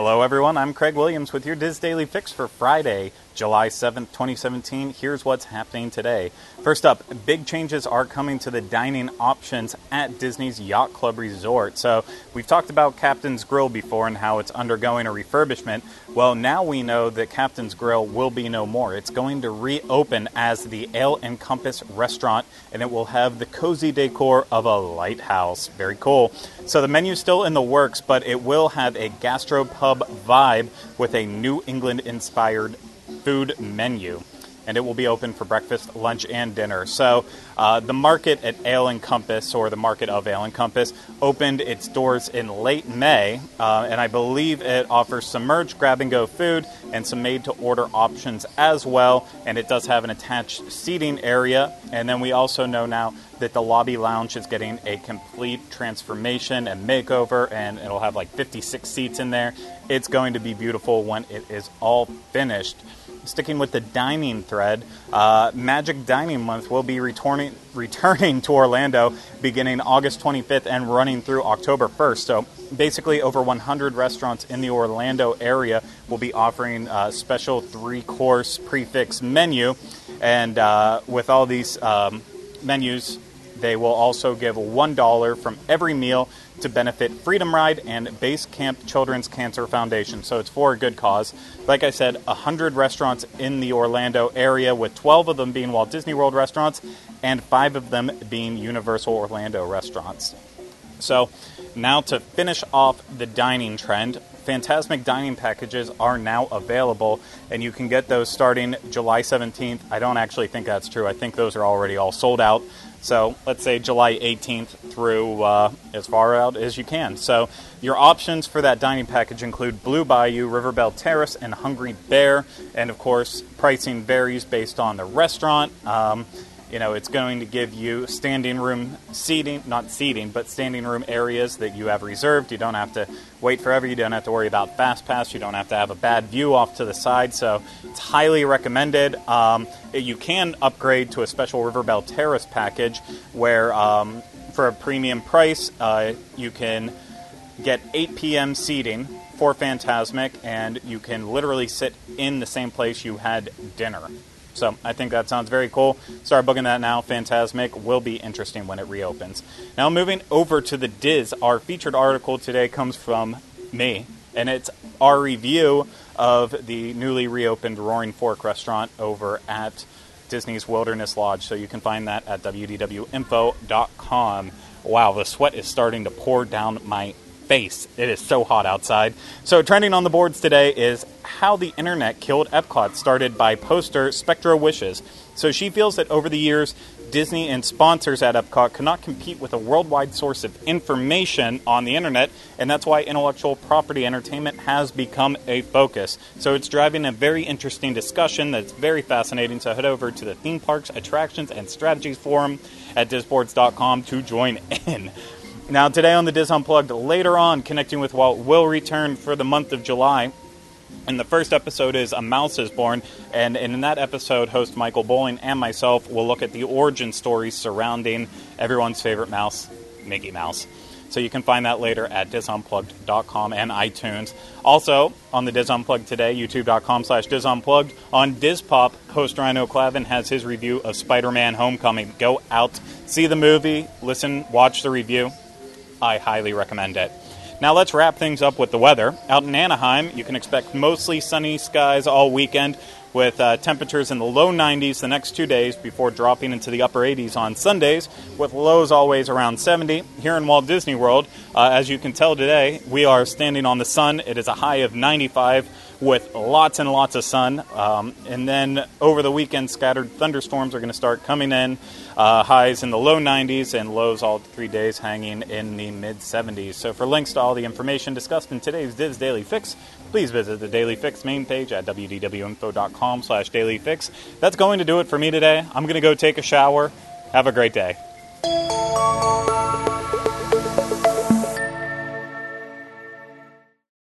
Hello, everyone. I'm Craig Williams with your DIS Daily Fix for Friday, July 7th, 2017. Here's what's happening today. First up, big changes are coming to the dining options at Disney's Yacht Club Resort. So, we've talked about Captain's Grille before and how it's undergoing a refurbishment. Well, now we know that Captain's Grille will be no more. It's going to reopen as the Ale and Compass restaurant, and it will have the cozy decor of a lighthouse. Very cool. So, the menu's still in the works, but it will have a gastropub vibe with a New England inspired food menu. And it will be open for breakfast, lunch, and dinner. So, uh, the market at Ale and Compass, or the market of Ale and Compass, opened its doors in late May, uh, and I believe it offers submerged grab and go food and some made to order options as well. And it does have an attached seating area. And then we also know now that the lobby lounge is getting a complete transformation and makeover, and it'll have like 56 seats in there. It's going to be beautiful when it is all finished. Sticking with the dining thread, uh, Magic Dining Month will be returning returning to Orlando beginning August 25th and running through October 1st. So basically, over 100 restaurants in the Orlando area will be offering a special three-course prix fixe menu, and uh, with all these um, menus they will also give $1 from every meal to benefit Freedom Ride and Base Camp Children's Cancer Foundation. So it's for a good cause. Like I said, 100 restaurants in the Orlando area, with 12 of them being Walt Disney World restaurants and 5 of them being Universal Orlando restaurants. So now to finish off the dining trend, Fantasmic dining packages are now available, and you can get those starting July 17th. I don't actually think that's true. I think those are already all sold out. So let's say July 18th through uh, as far out as you can. So your options for that dining package include Blue Bayou, River Belle Terrace, and Hungry Bear. And of course, pricing varies based on the restaurant. Um, you know, it's going to give you standing room seating, not seating, but standing room areas that you have reserved. You don't have to wait forever. You don't have to worry about fast pass. You don't have to have a bad view off to the side. So it's highly recommended. Um, you can upgrade to a special River Belle Terrace package where, um, for a premium price, uh, you can get 8 p.m. seating for Fantasmic, and you can literally sit in the same place you had dinner. So I think that sounds very cool. Start booking that now. Fantasmic will be interesting when it reopens. Now moving over to the Diz, our featured article today comes from me, and it's our review of the newly reopened Roaring Fork restaurant over at Disney's Wilderness Lodge. So you can find that at wdwinfo.com. Wow, the sweat is starting to pour down my It is so hot outside. So, trending on the boards today is how the internet killed Epcot, started by poster Spectra Wishes. So, she feels that over the years, Disney and sponsors at Epcot cannot compete with a worldwide source of information on the internet, and that's why intellectual property entertainment has become a focus. So it's driving a very interesting discussion that's very fascinating. So head over to the Theme Parks, Attractions, and Strategies Forum at disboards.com to join in. Now, today on the DIS Unplugged, later on, connecting with Walt will return for the month of July. And the first episode is A Mouse is Born. And in that episode, host Michael Bowling and myself will look at the origin story surrounding everyone's favorite mouse, Mickey Mouse. So you can find that later at DizUnplugged.com and iTunes. Also, on the DIS Unplugged today, youtube.com slash DizUnplugged. On DizPop, host Rhino Clavin has his review of Spider-Man Homecoming. Go out, see the movie, listen, watch the review. I highly recommend it. Now let's wrap things up with the weather. Out in Anaheim, you can expect mostly sunny skies all weekend with uh, temperatures in the low 90s the next two days before dropping into the upper 80s on Sundays, with lows always around 70. Here in Walt Disney World, uh, as you can tell today, we are standing on the sun. It is a high of 95 with lots and lots of sun. Um, and then over the weekend, scattered thunderstorms are going to start coming in. Uh, highs in the low 90s and lows all three days hanging in the mid 70s. So for links to all the information discussed in today's DIS Daily Fix, please visit the Daily Fix main page at wdwinfo.com slash dailyfix. That's going to do it for me today. I'm going to go take a shower. Have a great day.